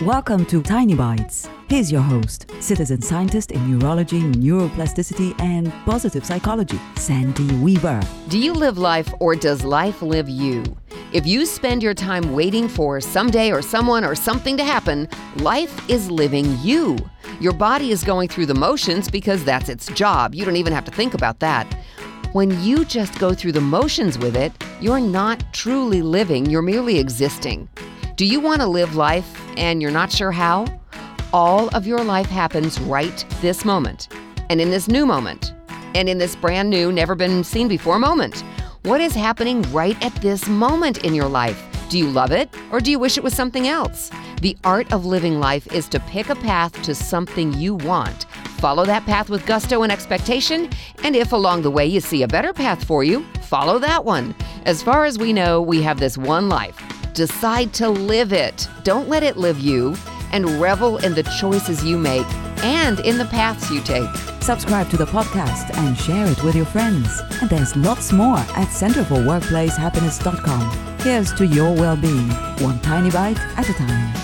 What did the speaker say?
Welcome to Tiny Bites. Here's your host, citizen scientist in neurology, neuroplasticity, and positive psychology, Sandy Weaver. Do you live life or does life live you? If you spend your time waiting for someday or someone or something to happen, life is living you. Your body is going through the motions because that's its job. You don't even have to think about that. When you just go through the motions with it, you're not truly living, you're merely existing. Do you want to live life and you're not sure how? All of your life happens right this moment, and in this new moment, and in this brand new, never been seen before moment. What is happening right at this moment in your life? Do you love it or do you wish it was something else? The art of living life is to pick a path to something you want. Follow that path with gusto and expectation, and if along the way you see a better path for you, follow that one. As far as we know, we have this one life. Decide to live it. Don't let it live you, and revel in the choices you make and in the paths you take. Subscribe to the podcast and share it with your friends. And there's lots more at centerforworkplacehappiness.com. Here's to your well being, one tiny bite at a time.